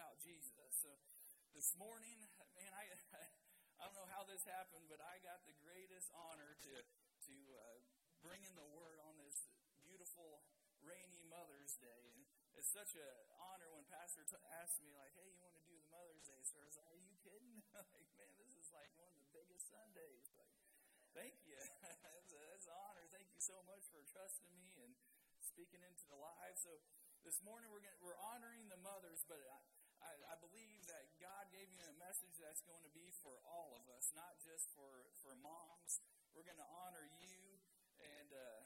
about Jesus. So this morning, man, I I don't know how this happened, but I got the greatest honor to to uh, bring in the word on this beautiful rainy Mother's Day. And it's such an honor when Pastor t- asked me, like, "Hey, you want to do the Mother's Day service?" Like, Are you kidding? like, man, this is like one of the biggest Sundays. Like, thank you. that's, a, that's an honor. Thank you so much for trusting me and speaking into the lives. So this morning we're going we're honoring the mothers, but I, I, I believe that God gave me a message that's going to be for all of us, not just for for moms. We're going to honor you, and uh,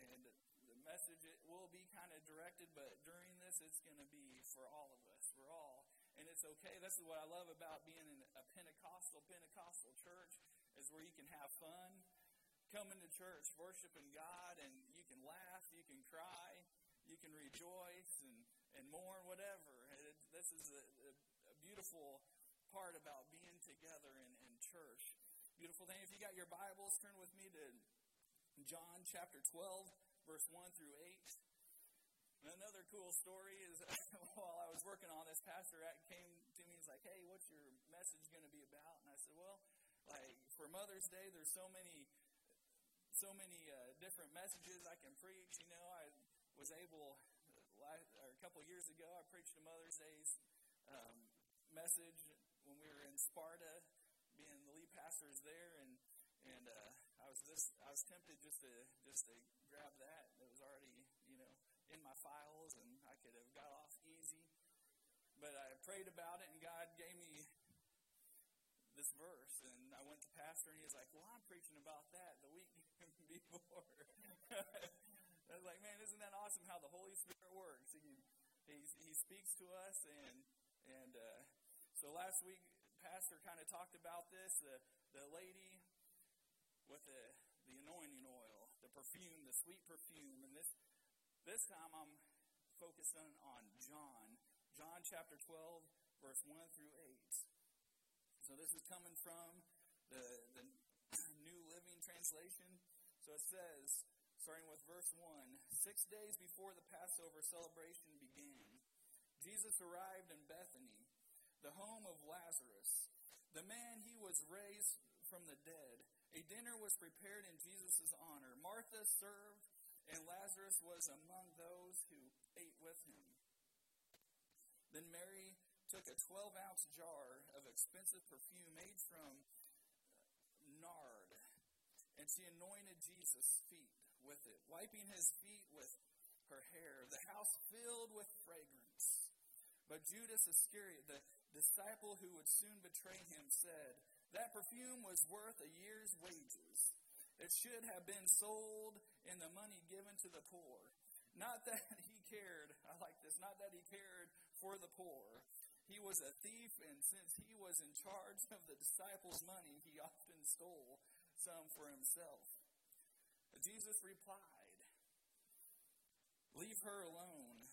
and the message it will be kind of directed, but during this it's going to be for all of us. We're all, and it's okay. This is what I love about being in a Pentecostal Pentecostal church is where you can have fun, coming to church, worshiping God, and you can laugh, you can cry, you can rejoice and, and mourn, whatever. This is a, a, a, beautiful part about being together in, in church. Beautiful thing. If you got your Bibles, turn with me to John chapter 12, verse 1 through 8. another cool story is while I was working on this, Pastor Act came to me. He's like, "Hey, what's your message going to be about?" And I said, "Well, like for Mother's Day, there's so many, so many uh, different messages I can preach. You know, I was able, a couple years ago, I preached a Mother's Day's um, message when we were in Sparta, being the lead pastors there, and and uh, I was this I was tempted just to just to grab that. It was already you know in my files, and I could have got off easy. But I prayed about it, and God gave me this verse, and I went to pastor, and he was like, "Well, I'm preaching about that the week before." I was like, man, isn't that awesome how the Holy Spirit works? He, he, he speaks to us, and and uh, so last week, Pastor kind of talked about this the, the lady with the, the anointing oil, the perfume, the sweet perfume. And this, this time I'm focusing on John, John chapter 12, verse 1 through 8. So this is coming from the, the New Living Translation. So it says, starting with verse 1 Six days before the Passover celebration began, Jesus arrived in Bethany, the home of Lazarus, the man he was raised from the dead. A dinner was prepared in Jesus' honor. Martha served, and Lazarus was among those who ate with him. Then Mary took a 12 ounce jar of expensive perfume made from nard, and she anointed Jesus' feet with it, wiping his feet with her hair, the house filled with fragrance. But Judas Iscariot, the disciple who would soon betray him, said, That perfume was worth a year's wages. It should have been sold and the money given to the poor. Not that he cared, I like this, not that he cared for the poor. He was a thief, and since he was in charge of the disciples' money, he often stole some for himself. Jesus replied, Leave her alone.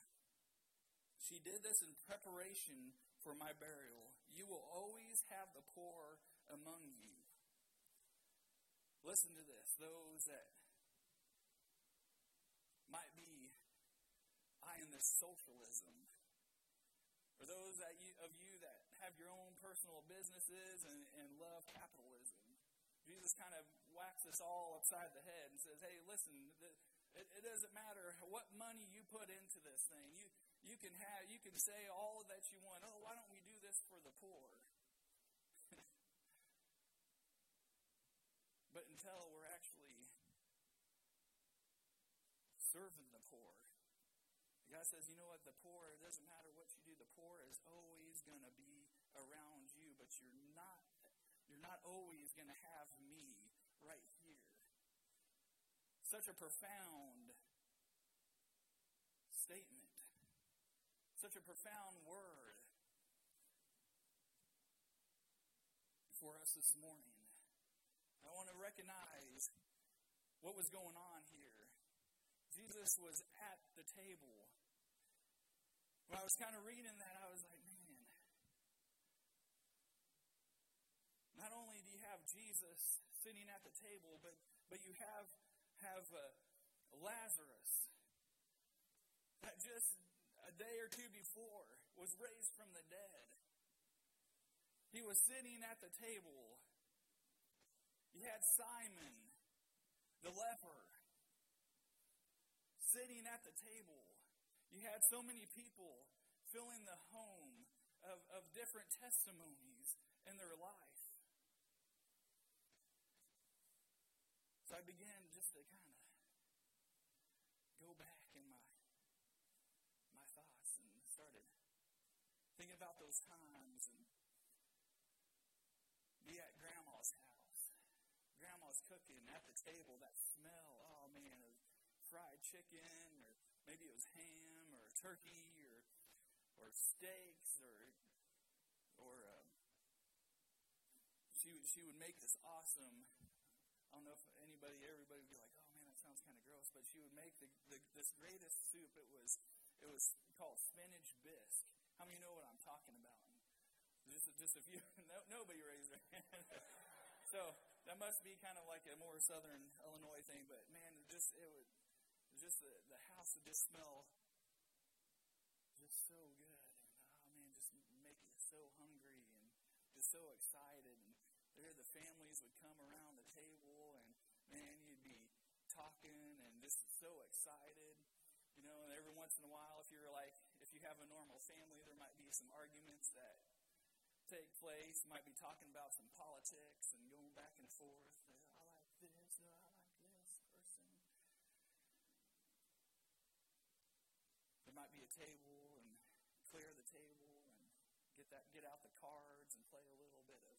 She did this in preparation for my burial. You will always have the poor among you. Listen to this. Those that might be eyeing this socialism, or those that you, of you that have your own personal businesses and, and love capitalism. Jesus kind of whacks us all upside the head and says, hey, listen, it, doesn't matter what money you put into this thing. You, you can have, you can say all that you want. Oh, why don't we do this for the poor? but until we're actually serving the poor, God says, you know what? The poor, it doesn't matter what you do. The poor is always going to be around you, but you're not you're not always going to have me right here. Such a profound statement. Such a profound word for us this morning. I want to recognize what was going on here. Jesus was at the table. When I was kind of reading that, I was like, Jesus sitting at the table, but, but you have, have uh, Lazarus that just a day or two before was raised from the dead. He was sitting at the table. You had Simon, the leper, sitting at the table. You had so many people filling the home of, of different testimonies in their life. So I began just to kind of go back in my my thoughts and started thinking about those times and be at grandma's house. Grandma's cooking at the table, that smell, oh man, of fried chicken or maybe it was ham or turkey or or steaks or or uh, she would she would make this awesome I don't know if anybody, everybody would be like, "Oh man, that sounds kind of gross," but she would make the, the, this greatest soup. It was it was called spinach bisque. How many know what I'm talking about? Just just a few. No, nobody raised their hand. so that must be kind of like a more southern Illinois thing. But man, just it would just the, the house would just smell just so good, and oh man, just make you so hungry and just so excited. And there the families would come around the table and man you'd be talking and just so excited you know and every once in a while if you're like if you have a normal family there might be some arguments that take place you might be talking about some politics and going back and forth i like this no i like this person. There might be a table and clear the table and get that get out the cards and play a little bit of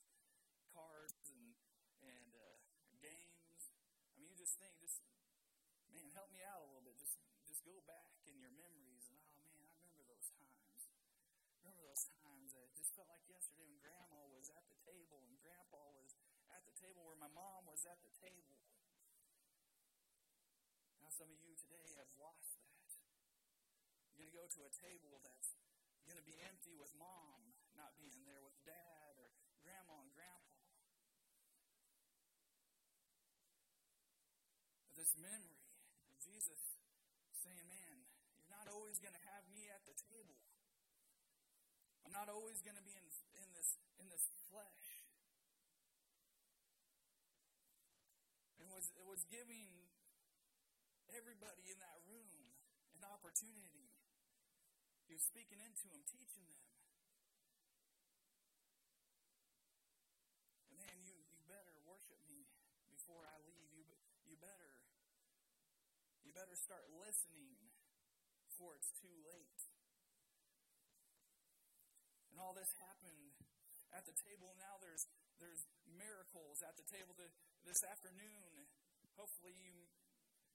cards and and uh, games. You just just man, help me out a little bit. Just just go back in your memories and oh man, I remember those times. Remember those times that it just felt like yesterday when Grandma was at the table and Grandpa was at the table where my mom was at the table. Now, some of you today have lost that. You're going to go to a table that's going to be empty with mom not being there, with dad or grandma and grandpa. This memory of Jesus saying, Man, you're not always going to have me at the table. I'm not always going to be in, in, this, in this flesh. And was, it was giving everybody in that room an opportunity. He was speaking into them, teaching them. And man, you, you better worship me before I leave. You, you better you better start listening before it's too late. And all this happened at the table. Now there's there's miracles at the table this afternoon. Hopefully you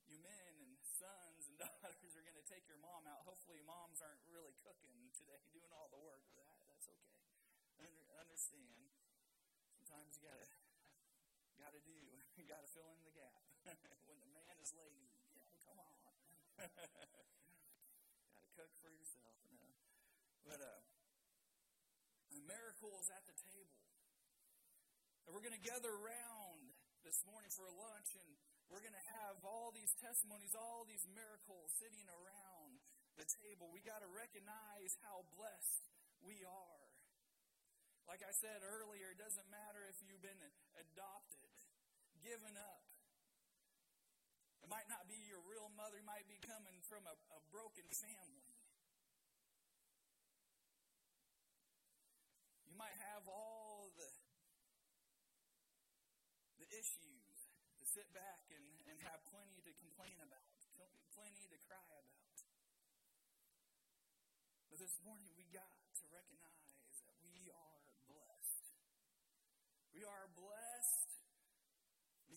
you men and sons and daughters are going to take your mom out. Hopefully moms aren't really cooking today, doing all the work. That that's okay. Under, understand. Sometimes you gotta gotta do. You gotta fill in the gap when the man is lazy. Got to cook for yourself. But uh, miracles at the table. And we're going to gather around this morning for lunch, and we're going to have all these testimonies, all these miracles sitting around the table. We got to recognize how blessed we are. Like I said earlier, it doesn't matter if you've been adopted, given up, might not be your real mother, might be coming from a, a broken family. You might have all the, the issues to sit back and, and have plenty to complain about, plenty to cry about. But this morning we got to recognize that we are blessed. We are blessed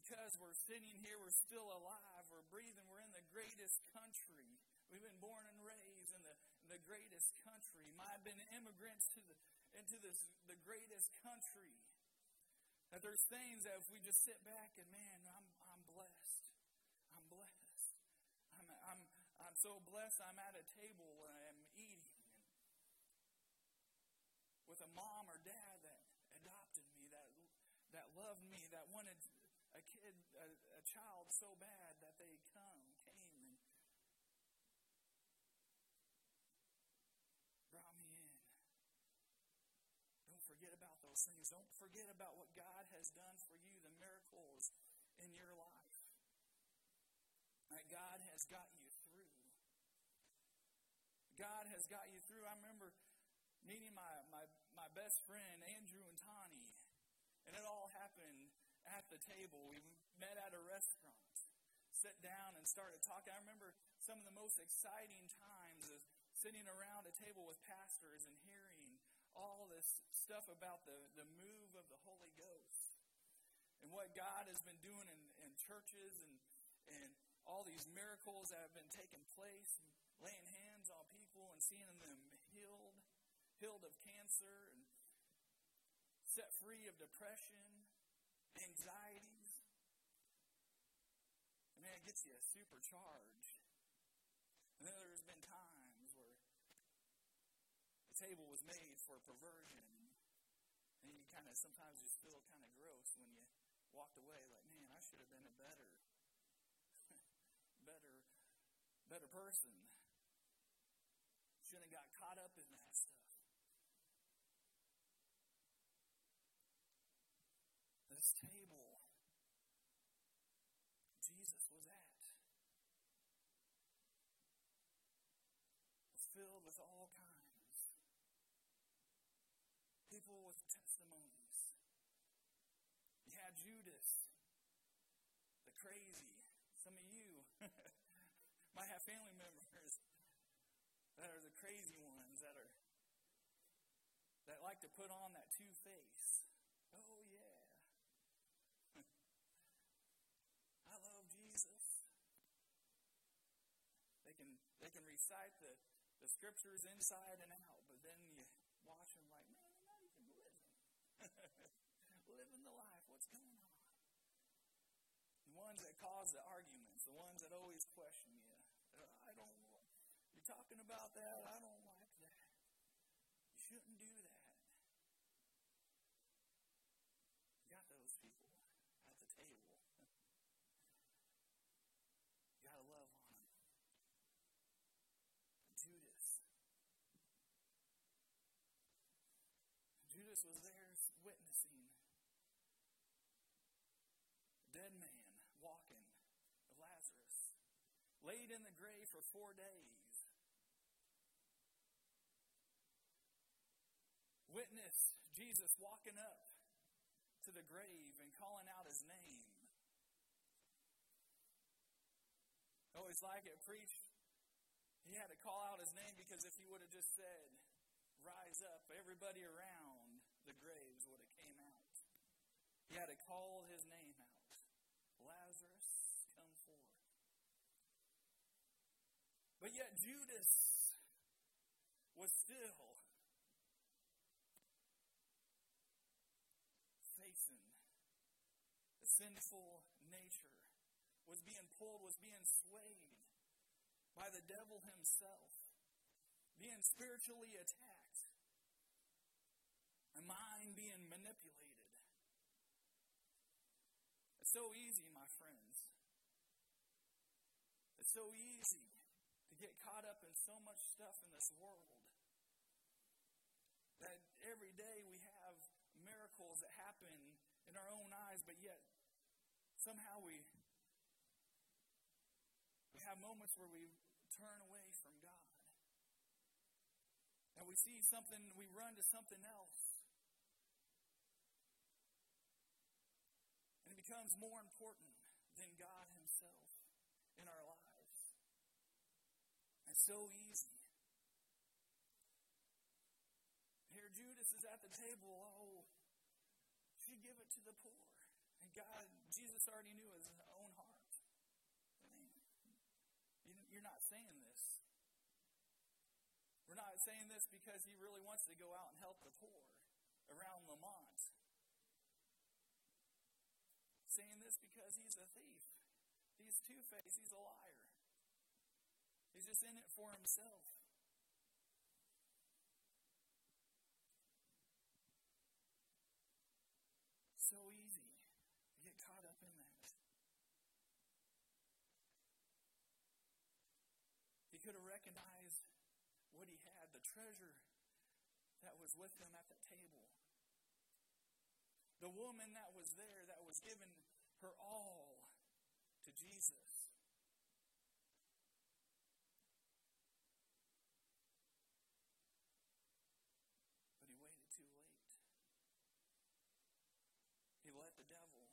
because we're sitting here, we're still alive, we're breathing, we're in the greatest country. We've been born and raised in the, the greatest country. I've been immigrants to the, into this, the greatest country. That there's things that if we just sit back and, man, I'm, I'm blessed. I'm blessed. I'm, I'm, I'm so blessed I'm at a table and I'm eating. with a mom or dad that adopted me, that, that loved me, that wanted child so bad that they come, came and brought me in. Don't forget about those things. Don't forget about what God has done for you, the miracles in your life. That God has got you through. God has got you through. I remember meeting my, my, my best friend, Andrew and Tani, and it all happened at the table. We met at a restaurant, sat down, and started talking. I remember some of the most exciting times of sitting around a table with pastors and hearing all this stuff about the, the move of the Holy Ghost and what God has been doing in, in churches and, and all these miracles that have been taking place, laying hands on people and seeing them healed, healed of cancer and set free of depression, anxieties. Man, gets you supercharged. And then there's been times where the table was made for perversion. And you kind of sometimes just feel kind of gross when you walked away like, man, I should have been a better, better, better person. Shouldn't have got caught up in that stuff. This table Jesus was at was filled with all kinds. People with testimonies. You had Judas, the crazy. Some of you might have family members that are the crazy ones that are that like to put on that two face. Oh yeah. I love Jesus. They can they can recite the, the scriptures inside and out, but then you watch them like, man, they're not even living. living the life. What's going on? The ones that cause the arguments, the ones that always question you. Uh, I don't you're talking about that, I don't like that. You shouldn't do that. You got those people at the table. You got to love on them. Judas. Judas was there witnessing a dead man walking, Lazarus, laid in the grave for four days. Witnessed Jesus walking up to the grave and calling out his name. Always like it preached. He had to call out his name because if he would have just said, rise up, everybody around the graves would have came out. He had to call his name out. Lazarus, come forth. But yet Judas was still facing the sinful nature, was being pulled, was being swayed by the devil himself, being spiritually attacked, a mind being manipulated. It's so easy, my friends. It's so easy get caught up in so much stuff in this world that every day we have miracles that happen in our own eyes, but yet somehow we we have moments where we turn away from God. And we see something, we run to something else. And it becomes more important than God Himself in our lives. So easy. Here, Judas is at the table. Oh, she give it to the poor. And God, Jesus already knew his own heart. You're not saying this. We're not saying this because he really wants to go out and help the poor around Lamont. Saying this because he's a thief. He's two faced. He's a liar. He's just in it for himself. So easy to get caught up in that. He could have recognized what he had, the treasure that was with him at the table. The woman that was there, that was given her all to Jesus. But he waited too late. He let the devil,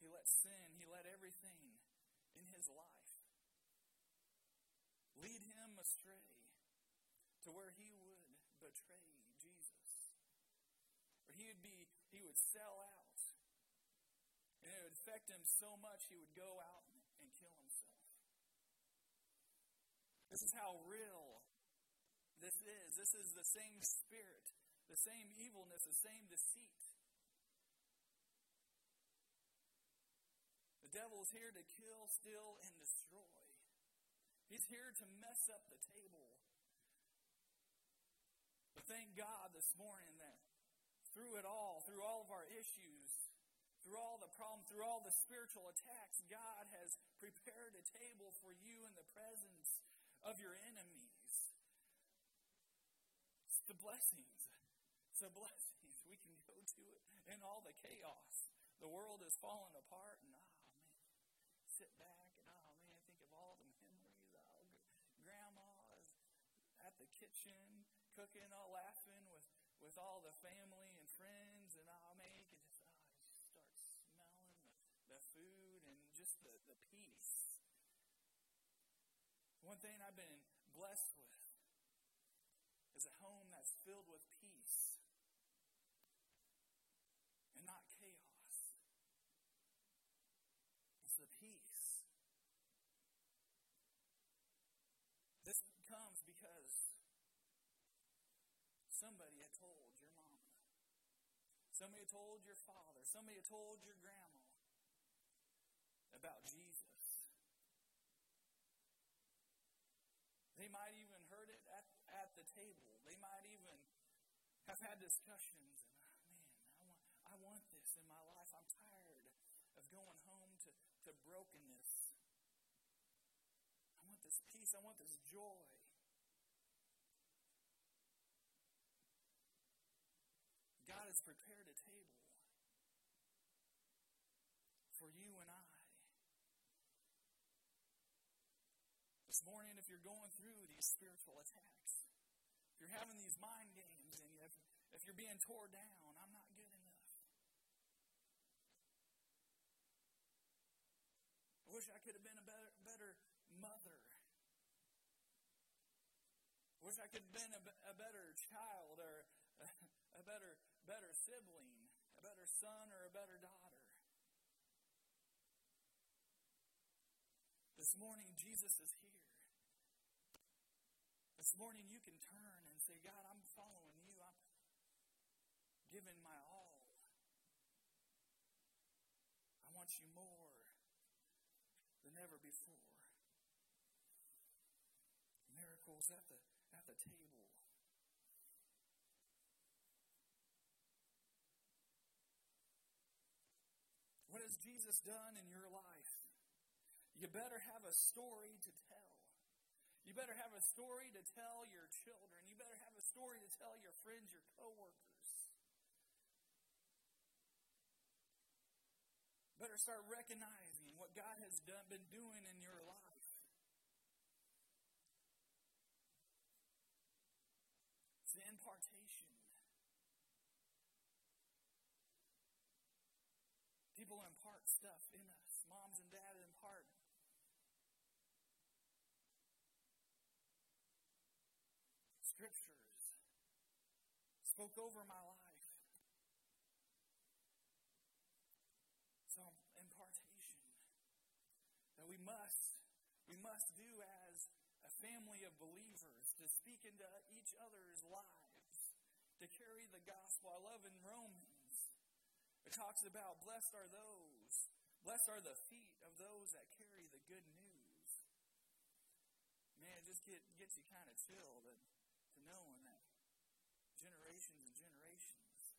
he let sin, he let everything in his life lead him astray to where he would betray Jesus. Or he would be he would sell out. And it would affect him so much he would go out and kill himself. This is how real this is. This is the same spirit, the same evilness, the same deceit. The devil is here to kill, steal, and destroy. He's here to mess up the table. But thank God this morning that through it all, through all of our issues, through all the problems, through all the spiritual attacks, God has prepared a table for you in the presence of your enemies. It's the blessings. It's the blessings. We can go to it in all the chaos. The world is falling apart, and sit back and oh man, think of all the memories. Oh, grandma is at the kitchen cooking, all laughing with with all the family and friends, and I'll make and just oh, start smelling the, the food and just the, the peace. One thing I've been blessed with is a home that's filled with peace and not chaos. It's the peace. This comes because somebody had told your mama, somebody had told your father, somebody had told your grandma about Jesus. They might even heard it at, at the table. They might even have had discussions. And oh, man, I want, I want this in my life. I'm tired of going home to, to brokenness. I want this peace. I want this joy. God has prepared a table for you and I. This morning, if you're going through these spiritual attacks, if you're having these mind games, and if, if you're being tore down, I'm not good enough. I wish I could have been a better, better mother. Wish I could have been a, a better child or a, a better better sibling, a better son, or a better daughter. This morning, Jesus is here. This morning, you can turn and say, God, I'm following you. I'm giving my all. I want you more than ever before. Miracles at the, the table. What has Jesus done in your life? You better have a story to tell. You better have a story to tell your children. You better have a story to tell your friends, your coworkers. Better start recognizing what God has done, been doing in your life. It's the impartation. People impart stuff in us. Moms and dad impart. Scriptures spoke over my life. Some impartation that we must we must do as a family of believers to speak into each other's lives, to carry the gospel. I love in Romans it talks about blessed are those, blessed are the feet of those that carry the good news. Man, it just get, gets you kind of chilled to, to knowing that generations and generations.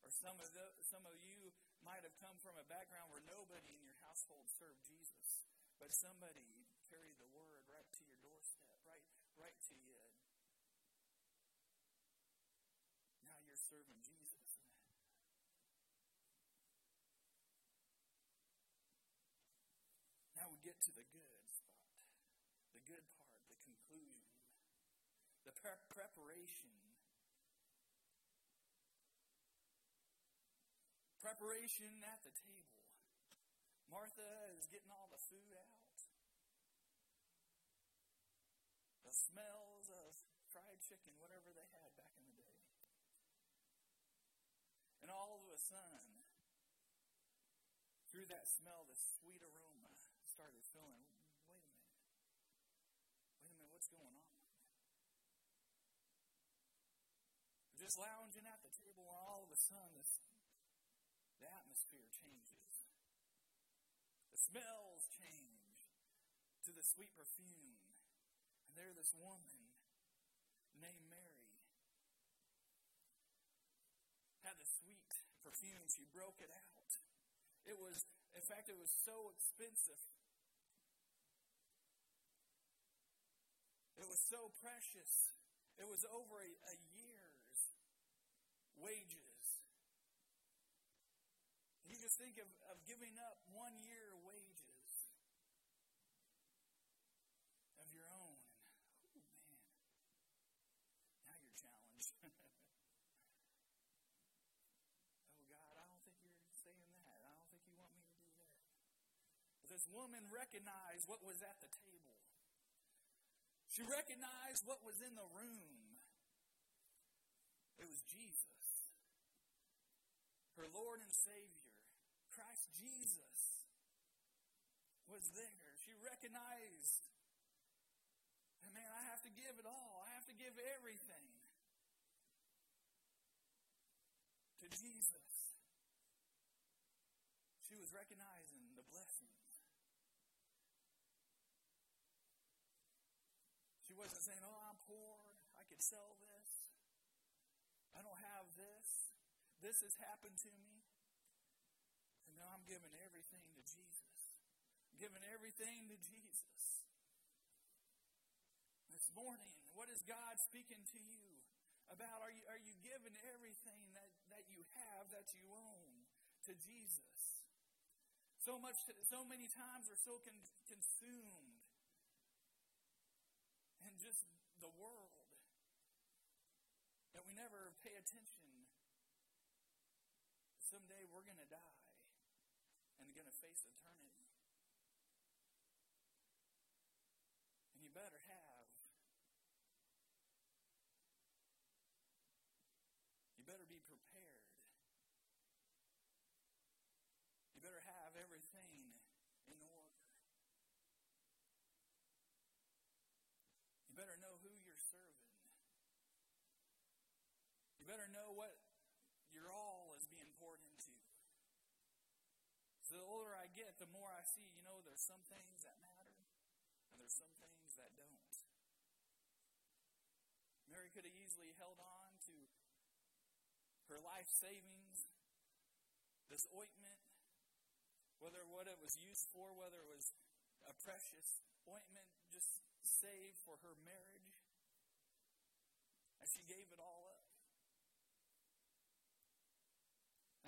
Or some of the, some of you might have come from a background where nobody in your household served Jesus, but somebody carried the word right to your doorstep, right, right to you. serving Jesus. Now we get to the good spot, the good part, the conclusion, the pre- preparation. Preparation at the table. Martha is getting all the food out. The smells of fried chicken, whatever they had back in and all of a sudden, through that smell, this sweet aroma started filling. Wait a minute. Wait a minute, what's going on? Just lounging at the table, and all of a sudden, this, the atmosphere changes. The smells change to the sweet perfume. And there, this woman named Mary had the sweet perfume. She broke it out. It was, in fact, it was so expensive. It was so precious. It was over a, a year's wages. You just think of, of giving up one year wages of your own. And, oh, man. Now you're challenged. oh, God, I don't think you're saying that. I don't think you want me to do that. But this woman recognized what was at the table. She recognized what was in the room. It was Jesus, her Lord and Savior, Christ Jesus, was there. She recognized that, man, I have to give it all, I have to give everything to Jesus. She was recognizing the blessings. She wasn't saying, oh, I'm poor, I could sell this, I don't have this, this has happened to me. And now I'm giving everything to Jesus. I'm giving everything to Jesus. This morning, what is God speaking to you about? Are you, are you giving everything that, that you have, that you own, to Jesus? So much, so many times we're so con- consumed just the world that we never pay attention. Someday we're going to die and going to face eternity. And you better have, you better be prepared. You better have everything in order. You better know who you're serving. You better know what your all is being poured into. So the older I get, the more I see, you know, there's some things that matter, and there's some things that don't. Mary could have easily held on to her life savings, this ointment, whether what it was used for, whether it was a precious ointment just saved for her marriage, and she gave it all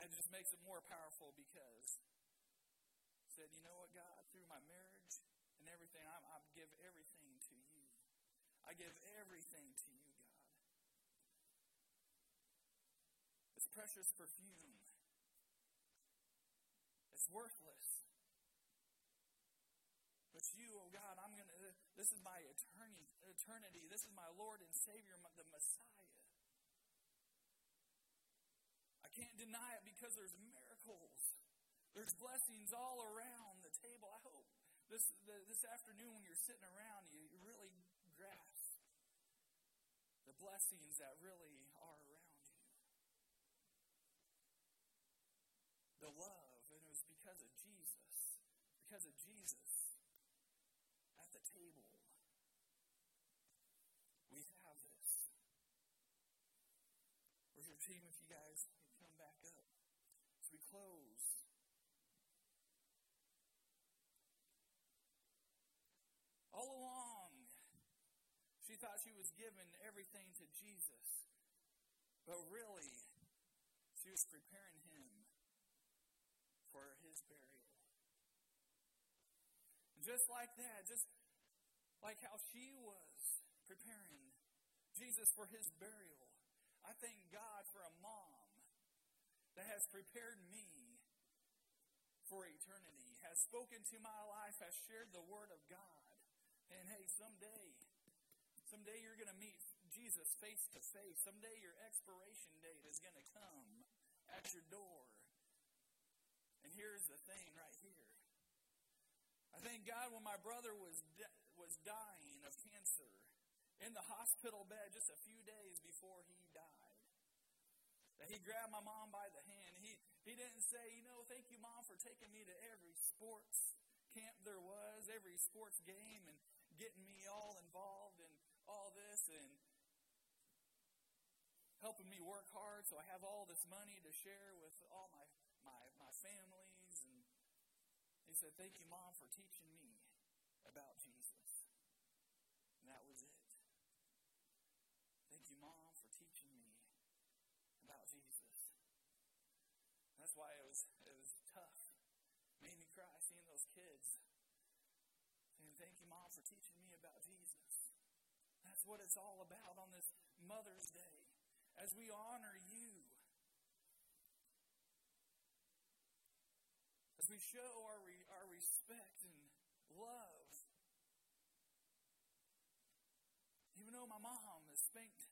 up. That just makes it more powerful because said, you know what, God, through my marriage and everything, I, I give everything to you. I give everything to you, God. It's precious perfume. It's worthless. But you, oh God, I'm to, this is my eternity, eternity. This is my Lord and Savior, the Messiah. I can't deny it because there's miracles. There's blessings all around the table. I hope this, the, this afternoon when you're sitting around, you, you really grasp the blessings that really are around you. The love, and it was because of Jesus. Because of Jesus at the table. We have this. Worship team, if you guys back up. As we close. All along, she thought she was giving everything to Jesus. But really, she was preparing him for his burial. Just like that, just like how she was preparing Jesus for his burial. I thank God for a mom that has prepared me for eternity, has spoken to my life, has shared the Word of God. And hey, someday, someday you're going to meet Jesus face to face. Someday your expiration date is going to come at your door. And here's the thing right here. I thank God when my brother was de- was dying of cancer in the hospital bed just a few days before he died. That he grabbed my mom by the hand. He he didn't say, you know, thank you, mom, for taking me to every sports camp there was, every sports game, and getting me all involved in all this and helping me work hard so I have all this money to share with all my, my, my families. And he said, Thank you, Mom, for teaching me about Jesus. And that was it. Thank you, Mom, for teaching me about Jesus. That's why it was it was tough. Made me cry seeing those kids saying, Thank you, Mom, for teaching me about Jesus. That's what it's all about on this Mother's Day as we honor you, as we show our, re, our respect and love. Even though my mom has spanked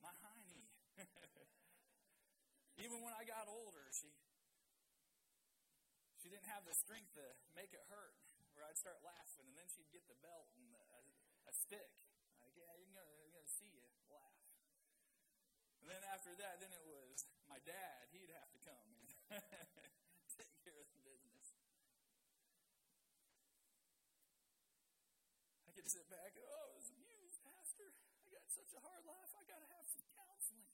my hiney, even when I got older, she didn't have the strength to make it hurt, where I'd start laughing, and then she'd get the belt and a, a stick. Like, yeah, you're gonna, you're gonna see you laugh. And then after that, then it was my dad. He'd have to come and take care of the business. I could sit back and, oh, I was abused, Pastor. I got such a hard life. I got to have some counseling.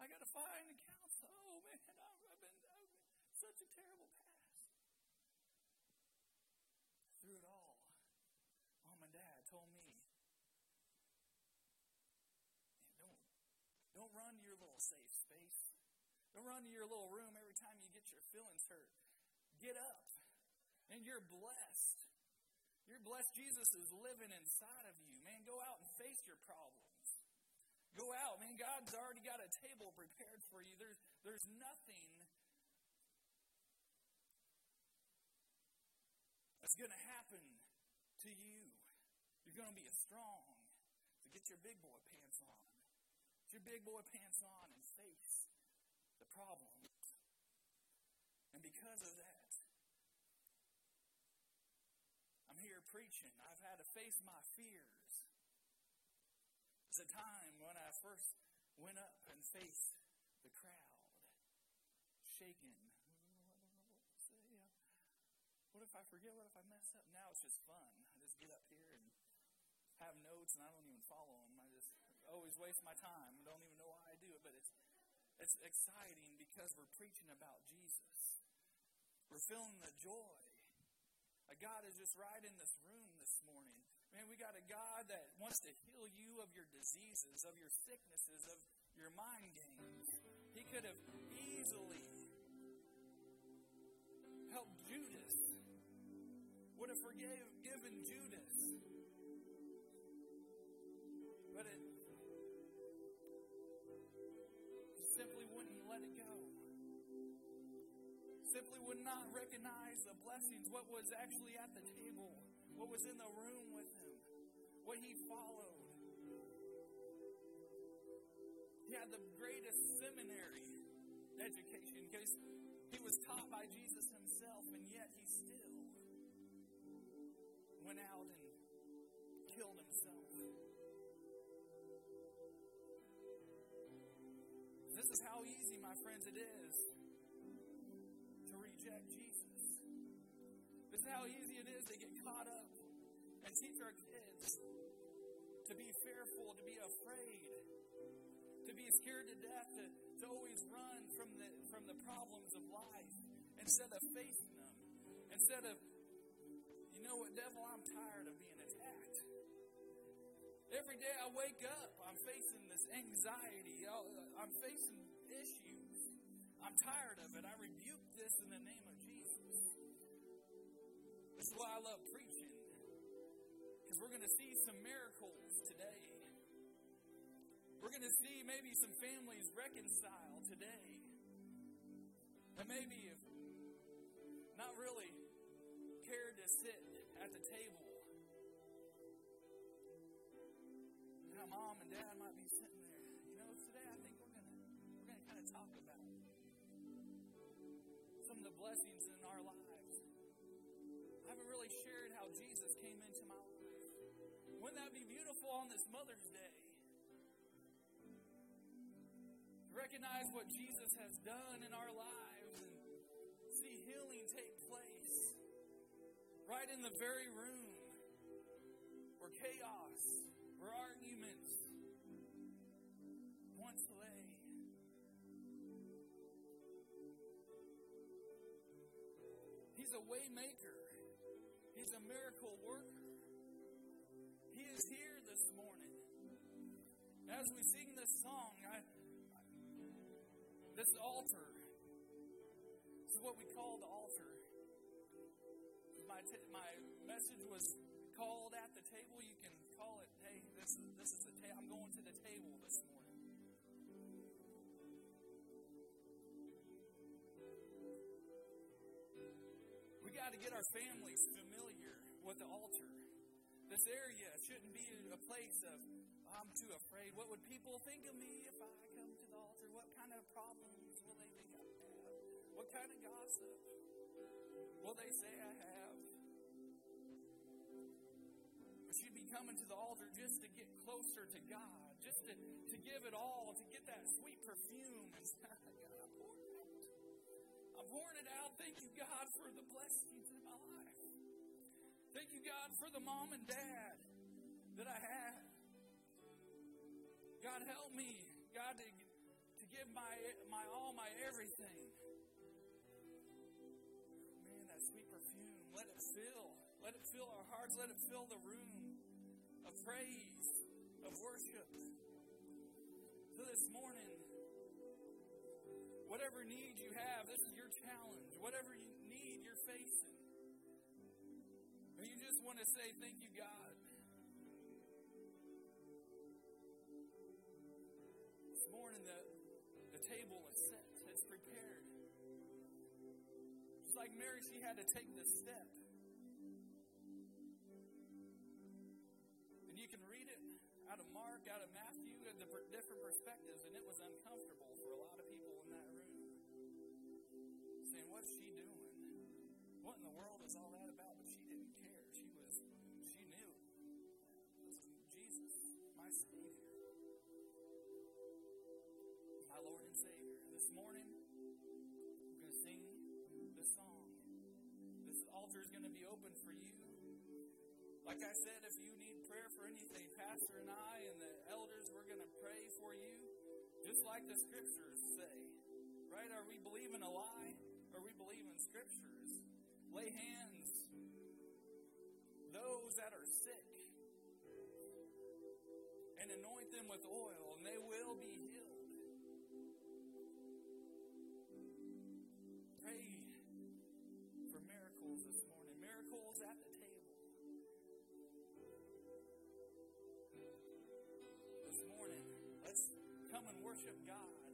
I got to find a counselor. Oh, man, I've, been, I've been such a terrible past. Through it all, mom and dad told me Don't run to your little safe space. Don't run to your little room every time you get your feelings hurt. Get up. And you're blessed. You're blessed. Jesus is living inside of you. Man, go out and face your problems. Go out. Man, God's already got a table prepared for you. There's, there's nothing that's going to happen to you. You're going to be strong. So get your big boy pants on. Your big boy pants on and face the problems. And because of that, I'm here preaching. I've had to face my fears. It's a time when I first went up and faced the crowd, shaking. What if I forget? What if I mess up? Now it's just fun. I just get up here and have notes, and I don't even follow them. Always waste my time. I don't even know why I do it, but it's it's exciting because we're preaching about Jesus. We're feeling the joy. A God is just right in this room this morning. Man, we got a God that wants to heal you of your diseases, of your sicknesses, of your mind games. He could have easily helped Judas, would have forgiven Judas. But it let it go. Simply would not recognize the blessings, what was actually at the table, what was in the room with him, what he followed. He had the greatest seminary education because he was taught by Jesus himself, and yet he still went out and killed himself. Is how easy, my friends, it is to reject Jesus. This is how easy it is to get caught up and teach our kids to be fearful, to be afraid, to be scared to death, to, to always run from the, from the problems of life instead of facing them. Instead of, you know what, devil, I'm tired of being attacked. Every day I wake up, I'm facing this anxiety. I'm facing. I'm tired of it. I rebuke this in the name of Jesus. This is why I love preaching. because we're going to see some miracles today. We're going to see maybe some families reconcile today. And maybe if not really cared to sit at the table. Now mom and dad might be sitting there. You know, today I think we're gonna we're gonna kind of talk about blessings in our lives. I haven't really shared how Jesus came into my life. Wouldn't that be beautiful on this Mother's Day? recognize what Jesus has done in our lives and see healing take place right in the very room where chaos, where arguments once lay. He's a waymaker. He's a miracle worker. He is here this morning. As we sing this song, I, this altar. This is what we call the altar. My, t- my message was called at the table. You can call it, hey, this, is, this is the table. I'm going to the table this morning. Got to get our families familiar with the altar. This area shouldn't be a place of, I'm too afraid. What would people think of me if I come to the altar? What kind of problems will they think I have? What kind of gossip will they say I have? We should be coming to the altar just to get closer to God, just to, to give it all, to get that sweet perfume. And God, I'm pouring it out. Thank you, God, for the blessings in my life. Thank you, God, for the mom and dad that I had. God, help me, God, to, to give my, my all, my everything. Man, that sweet perfume, let it fill. Let it fill our hearts. Let it fill the room of praise, of worship. So this morning, whatever need you have, this is your challenge. Whatever you need you're facing. And you just want to say, Thank you, God. This morning, the, the table is set, it's prepared. Just like Mary, she had to take this step. And you can read it out of Mark, out of Matthew, at the different perspectives, and it was uncomfortable What's she doing? What in the world is all that about? But she didn't care. She was, she knew. This is Jesus, my Savior, my Lord and Savior. This morning, we're going to sing this song. This altar is going to be open for you. Like I said, if you need prayer for anything, Pastor and I and the elders, we're going to pray for you, just like the scriptures say. Right? Are we believing a lie? Scriptures? Lay hands. Those that are sick. And anoint them with oil, and they will be healed. Pray for miracles this morning. Miracles at the table. This morning, let's come and worship God.